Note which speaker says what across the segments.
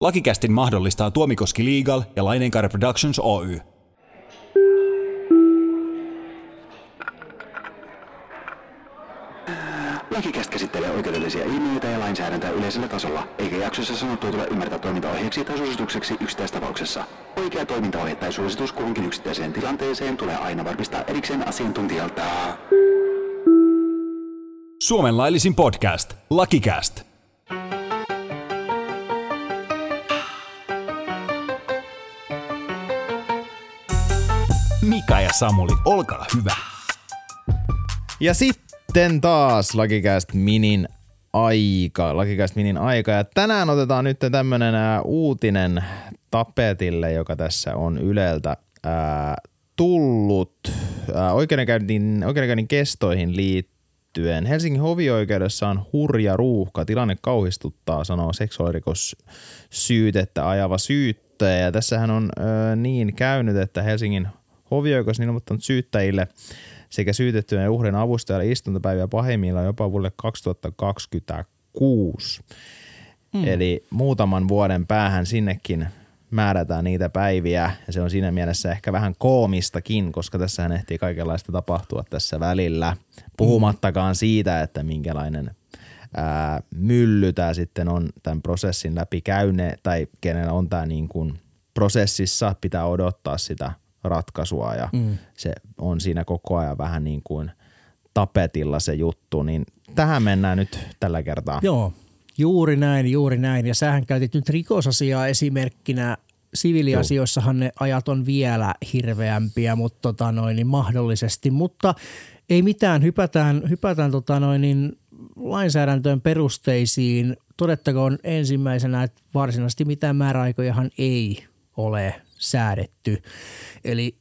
Speaker 1: Lakikästin mahdollistaa Tuomikoski Legal ja Laineenkaari Productions Oy.
Speaker 2: Lakikäst käsittelee oikeudellisia ilmiöitä ja lainsäädäntöä yleisellä tasolla, eikä jaksossa sanottua tule ymmärtää toimintaohjeeksi tai suositukseksi yksittäistapauksessa. Oikea toimintaohje tai suositus kuhunkin yksittäiseen tilanteeseen tulee aina varmistaa erikseen asiantuntijalta.
Speaker 1: Suomen laillisin podcast, Lakikäst. Mika ja Samuli, olkaa hyvä.
Speaker 3: Ja sitten taas Lakikäst Minin aika. Lakikäst Minin aika. Ja tänään otetaan nyt tämmönen ää, uutinen tapetille, joka tässä on Yleltä ää, tullut ää, oikeudenkäynnin, oikeudenkäynnin kestoihin liittyen. Helsingin hovioikeudessa on hurja ruuhka. Tilanne kauhistuttaa, sanoo seksuaalirikossyytettä ajava syyttäjä. Ja tässähän on ö, niin käynyt, että Helsingin hovioikeus on ilmoittanut syyttäjille sekä syytettyjen ja uhrin avustajalle istuntopäiviä pahimmillaan jopa vuodelle 2026. Mm. Eli muutaman vuoden päähän sinnekin määrätään niitä päiviä ja se on siinä mielessä ehkä vähän koomistakin, koska tässä ehtii kaikenlaista tapahtua tässä välillä. Puhumattakaan siitä, että minkälainen ää, mylly tämä sitten on tämän prosessin läpi käyne tai kenellä on tämä niin kuin prosessissa pitää odottaa sitä ratkaisua ja mm. se on siinä koko ajan vähän niin kuin tapetilla se juttu, niin tähän mennään nyt tällä kertaa.
Speaker 4: Joo, juuri näin, juuri näin. Ja sähän käytit nyt rikosasiaa esimerkkinä. Siviiliasioissahan ne ajat on vielä hirveämpiä, mutta tota noin, niin mahdollisesti. Mutta ei mitään, hypätään, hypätään tota noin, niin lainsäädäntöön perusteisiin. Todettakoon ensimmäisenä, että varsinaisesti mitään määräaikojahan ei ole säädetty. Eli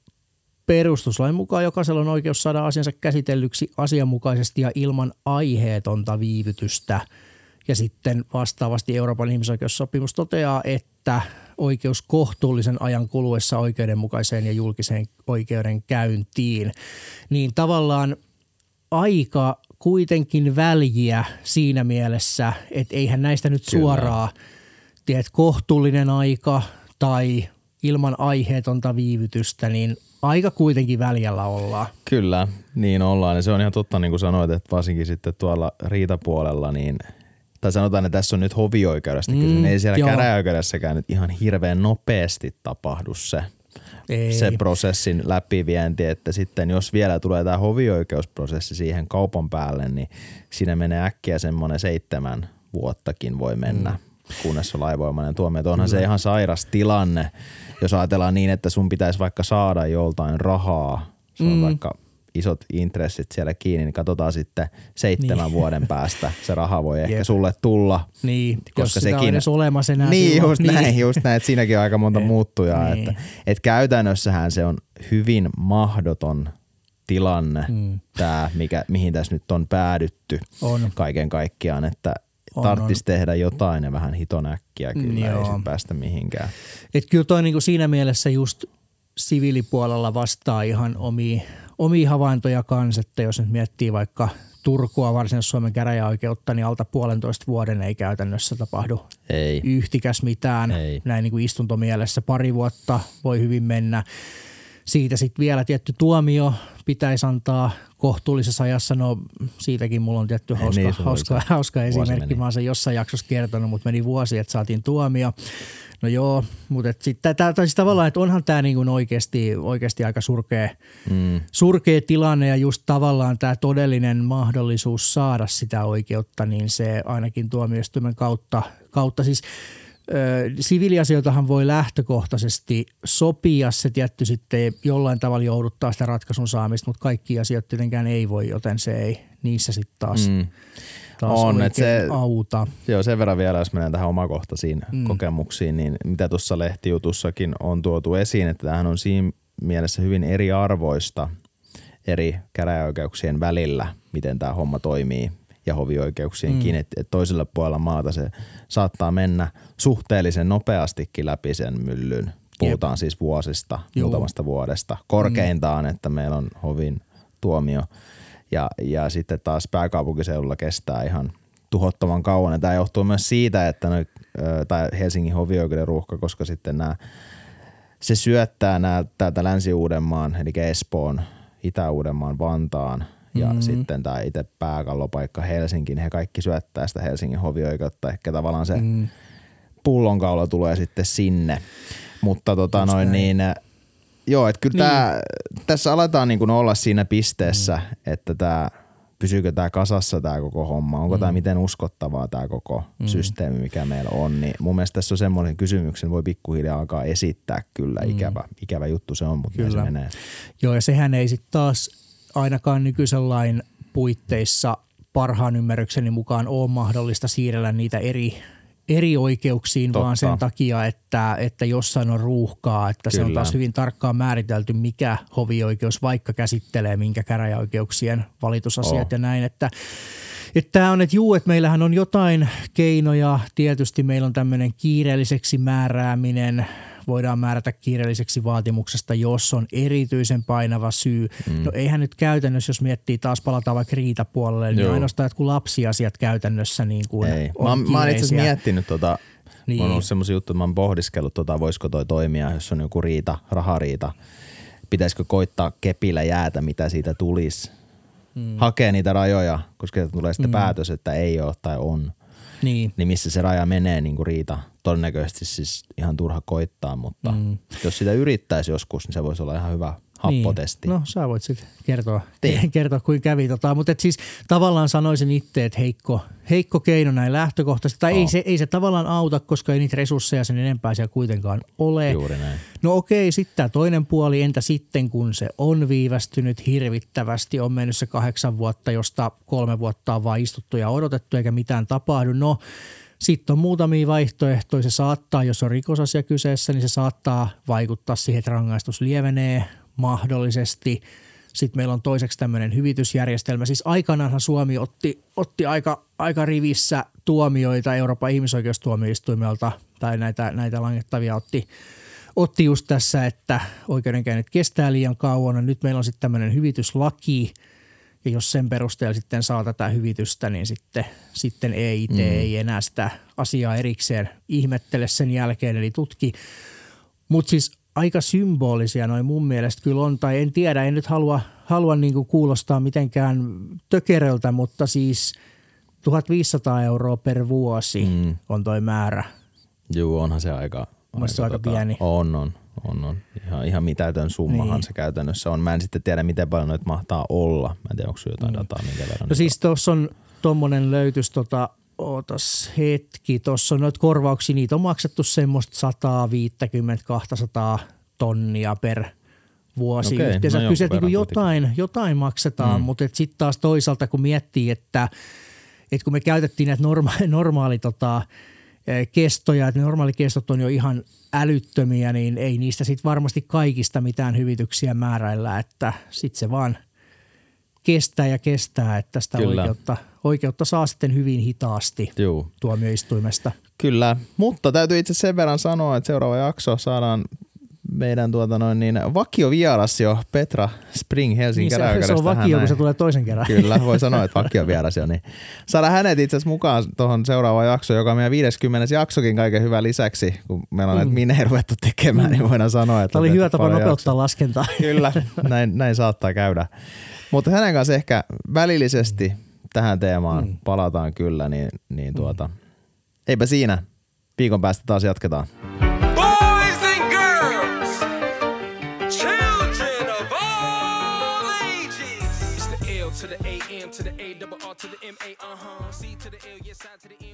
Speaker 4: perustuslain mukaan jokaisella on oikeus saada asiansa käsitellyksi asianmukaisesti ja ilman aiheetonta viivytystä. Ja sitten vastaavasti Euroopan ihmisoikeussopimus toteaa, että oikeus kohtuullisen ajan kuluessa oikeudenmukaiseen ja julkiseen oikeudenkäyntiin. Niin tavallaan aika kuitenkin väljiä siinä mielessä, että eihän näistä nyt suoraan, tiedät, kohtuullinen aika tai ilman aiheetonta viivytystä, niin aika kuitenkin väljällä ollaan.
Speaker 3: Kyllä, niin ollaan. Ja se on ihan totta, niin kuin sanoit, että varsinkin sitten tuolla riitapuolella, niin tai sanotaan, että tässä on nyt hovioikeudesta mm, kysymys. Ei siellä joo. käräjäoikeudessakaan nyt ihan hirveän nopeasti tapahdu se, ei. se prosessin läpivienti, että sitten jos vielä tulee tämä hovioikeusprosessi siihen kaupan päälle, niin siinä menee äkkiä semmoinen seitsemän vuottakin voi mennä, mm. Kunnes on laivoimainen tuomio. Onhan se ihan sairas tilanne, jos ajatellaan niin, että sun pitäisi vaikka saada joltain rahaa, se on mm. vaikka isot intressit siellä kiinni, niin katsotaan sitten seitsemän niin. vuoden päästä se raha voi ehkä Jep. sulle tulla.
Speaker 4: Niin, koska jos sekin, on edes olemassa enää
Speaker 3: Niin, silloin. just niin. näin, just näin, että siinäkin on aika monta niin. muuttujaa. Niin. Että, että käytännössähän se on hyvin mahdoton tilanne, mm. tämä, mikä, mihin tässä nyt on päädytty on. kaiken kaikkiaan, että tarvitsisi tehdä jotain ja vähän hitonäkkiä kyllä, Joo. ei sit päästä mihinkään.
Speaker 4: Et kyllä toi niinku siinä mielessä just siviilipuolella vastaa ihan omiin omi havaintoja kanssa, että jos nyt miettii vaikka Turkua varsinaisessa Suomen käräjäoikeutta, niin alta puolentoista vuoden ei käytännössä tapahdu ei. yhtikäs mitään. Ei. Näin niin kuin istuntomielessä pari vuotta voi hyvin mennä. Siitä sitten vielä tietty tuomio pitäisi antaa kohtuullisessa ajassa. No siitäkin mulla on tietty hauska, niin, hauska, hauska esimerkki. Mä oon sen jossain jaksossa kertonut, mutta meni vuosi, että saatiin tuomio. No joo, mutta sitten siis tavallaan, että onhan tämä niinku oikeasti, oikeasti aika surkea, mm. surkea tilanne ja just tavallaan tämä todellinen mahdollisuus saada sitä oikeutta, niin se ainakin tuomioistuimen kautta, kautta siis – siviiliasioitahan voi lähtökohtaisesti sopia, se tietty sitten jollain tavalla jouduttaa sitä ratkaisun saamista, mutta kaikki asiat tietenkään ei voi, joten se ei niissä sitten taas, mm. taas on, että se, auta.
Speaker 3: Joo, sen verran vielä, jos mennään tähän omakohtaisiin mm. kokemuksiin, niin mitä tuossa lehtijutussakin on tuotu esiin, että tämähän on siinä mielessä hyvin eriarvoista eri käräjäoikeuksien välillä, miten tämä homma toimii ja hovioikeuksienkin, mm. että et toisella puolella maata se saattaa mennä suhteellisen nopeastikin läpi sen myllyn. Puhutaan Jep. siis vuosista, Joo. muutamasta vuodesta. Korkeintaan, mm. että meillä on hovin tuomio. Ja, ja sitten taas pääkaupunkiseudulla kestää ihan tuhottoman kauan. Ja tämä johtuu myös siitä, että noi, tai Helsingin hovioikeuden ruuhka, koska sitten nämä, se syöttää nämä täältä Länsi-Uudenmaan, eli Espoon, Itä-Uudenmaan, Vantaan ja mm-hmm. sitten tämä itse pääkallopaikka Helsinki, niin he kaikki syöttää sitä Helsingin hovioikeutta. Ehkä tavallaan se mm. pullonkaula tulee sitten sinne. Mutta tota noin niin, joo, että kyllä niin. tää, tässä aletaan niin olla siinä pisteessä, mm. että tämä pysyykö tämä kasassa tämä koko homma, onko mm. tämä miten uskottavaa tämä koko mm. systeemi, mikä meillä on, niin mun mielestä tässä on semmoinen kysymyksen, voi pikkuhiljaa alkaa esittää kyllä, mm. ikävä, ikävä juttu se on, mutta kyllä. se menee.
Speaker 4: Joo ja sehän ei sitten taas ainakaan nykyisen lain puitteissa parhaan ymmärrykseni mukaan ole mahdollista siirrellä niitä eri eri oikeuksiin, Totta. vaan sen takia, että, että jossain on ruuhkaa, että Kyllä. se on taas hyvin tarkkaan määritelty, mikä hovioikeus vaikka käsittelee, minkä käräjäoikeuksien valitusasiat oh. ja näin, että että tämä on, että juu, että meillähän on jotain keinoja. Tietysti meillä on tämmöinen kiireelliseksi määrääminen, voidaan määrätä kiireelliseksi vaatimuksesta, jos on erityisen painava syy. Mm. No eihän nyt käytännössä, jos miettii taas palataan vaikka riitapuolelle, niin Joo. ainoastaan kun lapsiasiat käytännössä niin kuin Ei.
Speaker 3: on mä, mä oon itse asiassa miettinyt tota, niin. on ollut semmoisia juttuja, että mä oon pohdiskellut, tota, voisiko toi toimia, jos on joku riita, rahariita. Pitäisikö koittaa kepillä jäätä, mitä siitä tulisi. Mm. Hakee niitä rajoja, koska tulee sitten mm. päätös, että ei ole tai on. Niin. niin missä se raja menee niin kuin riita. Todennäköisesti siis ihan turha koittaa, mutta mm. jos sitä yrittäisi joskus, niin se voisi olla ihan hyvä happotesti.
Speaker 4: Niin. No sä voit sitten kertoa, niin. kertoa kuin kävi. Tota, mutta siis tavallaan sanoisin itse, että heikko, heikko keino näin lähtökohtaisesti. Tai oh. ei, se, ei se tavallaan auta, koska ei niitä resursseja sen enempää siellä kuitenkaan ole.
Speaker 3: Juuri näin.
Speaker 4: No okei, sitten tämä toinen puoli, entä sitten kun se on viivästynyt hirvittävästi, on mennyt se kahdeksan vuotta, josta kolme vuotta on vaan istuttu ja odotettu eikä mitään tapahdu. No sitten on muutamia vaihtoehtoja. Se saattaa, jos on rikosasia kyseessä, niin se saattaa vaikuttaa siihen, että rangaistus lievenee mahdollisesti. Sitten meillä on toiseksi tämmöinen hyvitysjärjestelmä. Siis aikanaanhan Suomi otti, otti aika, aika rivissä tuomioita Euroopan ihmisoikeustuomioistuimelta tai näitä, näitä langettavia otti, otti just tässä, että oikeudenkäynnit kestää liian kauan. Nyt meillä on sitten tämmöinen hyvityslaki ja jos sen perusteella sitten saa tätä hyvitystä, niin sitten, sitten EIT mm. ei enää sitä asiaa erikseen ihmettele sen jälkeen, eli tutki. Mutta siis aika symbolisia noin mun mielestä kyllä on, tai en tiedä, en nyt halua, halua niinku kuulostaa mitenkään tökeröltä, mutta siis 1500 euroa per vuosi mm. on toi määrä.
Speaker 3: Joo, onhan se aika,
Speaker 4: aika, se aika tota, pieni.
Speaker 3: On, on. On, on. Ihan, ihan mitätön summahan niin. se käytännössä on. Mä en sitten tiedä, miten paljon noita mahtaa olla. Mä en tiedä, onko jotain mm. dataa, minkä verran.
Speaker 4: No siis tuossa on tuommoinen löytys tota, ootas hetki, tuossa on noita korvauksia, niitä on maksettu semmoista 150-200 tonnia per vuosi Okei, yhteensä. No Kyllä niin jotain, jotain maksetaan, mm. mutta sitten taas toisaalta kun miettii, että, että kun me käytettiin näitä norma- normaali tota, eh, kestoja, että ne normaalikestot on jo ihan älyttömiä, niin ei niistä sitten varmasti kaikista mitään hyvityksiä määräillä, että sitten se vaan – kestää ja kestää, että sitä oikeutta, oikeutta saa sitten hyvin hitaasti Juu. tuomioistuimesta.
Speaker 3: Kyllä, mutta täytyy itse sen verran sanoa, että seuraava jakso saadaan meidän tuota noin niin vieras jo Petra Spring Helsingin niin
Speaker 4: se, se on vakio, kun se tulee toisen kerran.
Speaker 3: Kyllä, voi sanoa, että vieras jo. Niin. Saada hänet itse asiassa mukaan tuohon seuraavaan jaksoon, joka on meidän 50. jaksokin kaiken hyvän lisäksi, kun meillä on mm. näitä minejä ruvettu tekemään, niin voidaan sanoa, että...
Speaker 4: Tämä oli hyvä tapa nopeuttaa jakso. laskentaa.
Speaker 3: Kyllä, näin, näin saattaa käydä. Mutta hänen kanssa ehkä välillisesti tähän teemaan mm. palataan kyllä, niin, niin tuota, mm. eipä siinä. Viikon päästä taas jatketaan. To the A, M to the A, double R to the M, A, uh-huh. C to the L, yes, I to the N.